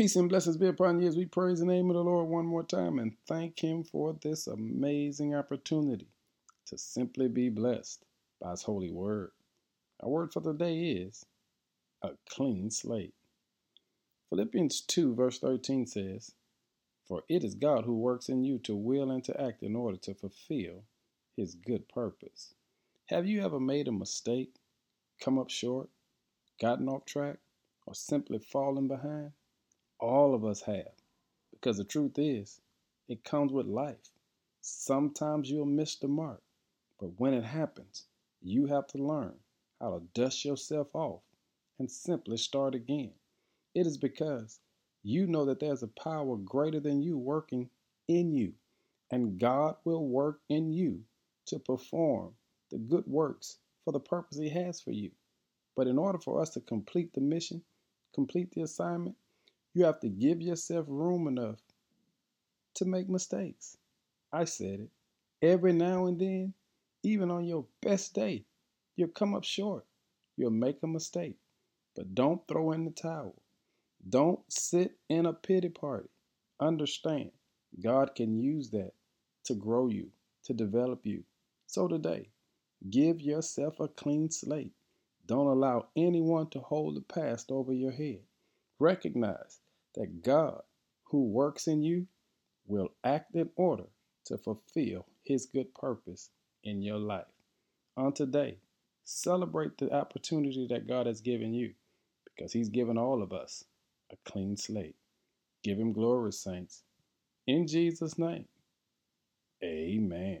Peace and blessings be upon you as we praise the name of the Lord one more time and thank Him for this amazing opportunity to simply be blessed by His holy word. Our word for the day is a clean slate. Philippians 2, verse 13 says, For it is God who works in you to will and to act in order to fulfill His good purpose. Have you ever made a mistake, come up short, gotten off track, or simply fallen behind? All of us have. Because the truth is, it comes with life. Sometimes you'll miss the mark, but when it happens, you have to learn how to dust yourself off and simply start again. It is because you know that there's a power greater than you working in you, and God will work in you to perform the good works for the purpose He has for you. But in order for us to complete the mission, complete the assignment, you have to give yourself room enough to make mistakes. I said it. Every now and then, even on your best day, you'll come up short. You'll make a mistake. But don't throw in the towel. Don't sit in a pity party. Understand, God can use that to grow you, to develop you. So today, give yourself a clean slate. Don't allow anyone to hold the past over your head. Recognize that God, who works in you, will act in order to fulfill his good purpose in your life. On today, celebrate the opportunity that God has given you because he's given all of us a clean slate. Give him glory, saints. In Jesus' name, amen.